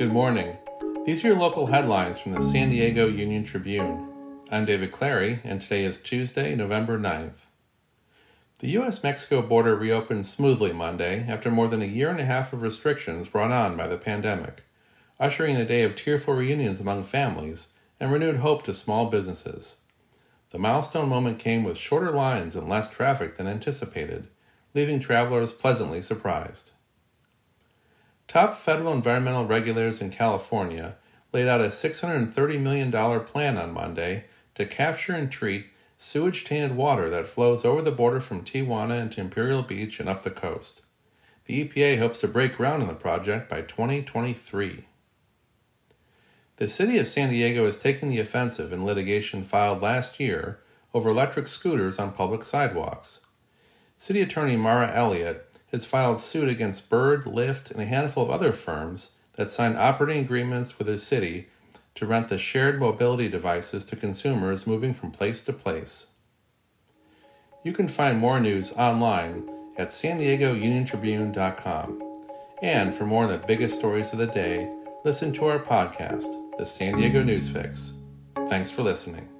Good morning. These are your local headlines from the San Diego Union Tribune. I'm David Clary, and today is Tuesday, November 9th. The U.S. Mexico border reopened smoothly Monday after more than a year and a half of restrictions brought on by the pandemic, ushering a day of tearful reunions among families and renewed hope to small businesses. The milestone moment came with shorter lines and less traffic than anticipated, leaving travelers pleasantly surprised. Top federal environmental regulators in California laid out a $630 million plan on Monday to capture and treat sewage tainted water that flows over the border from Tijuana into Imperial Beach and up the coast. The EPA hopes to break ground on the project by 2023. The city of San Diego is taking the offensive in litigation filed last year over electric scooters on public sidewalks. City Attorney Mara Elliott has filed suit against Bird, Lyft, and a handful of other firms that signed operating agreements with the city to rent the shared mobility devices to consumers moving from place to place. You can find more news online at san diego union tribune.com. And for more of the biggest stories of the day, listen to our podcast, the San Diego News Fix. Thanks for listening.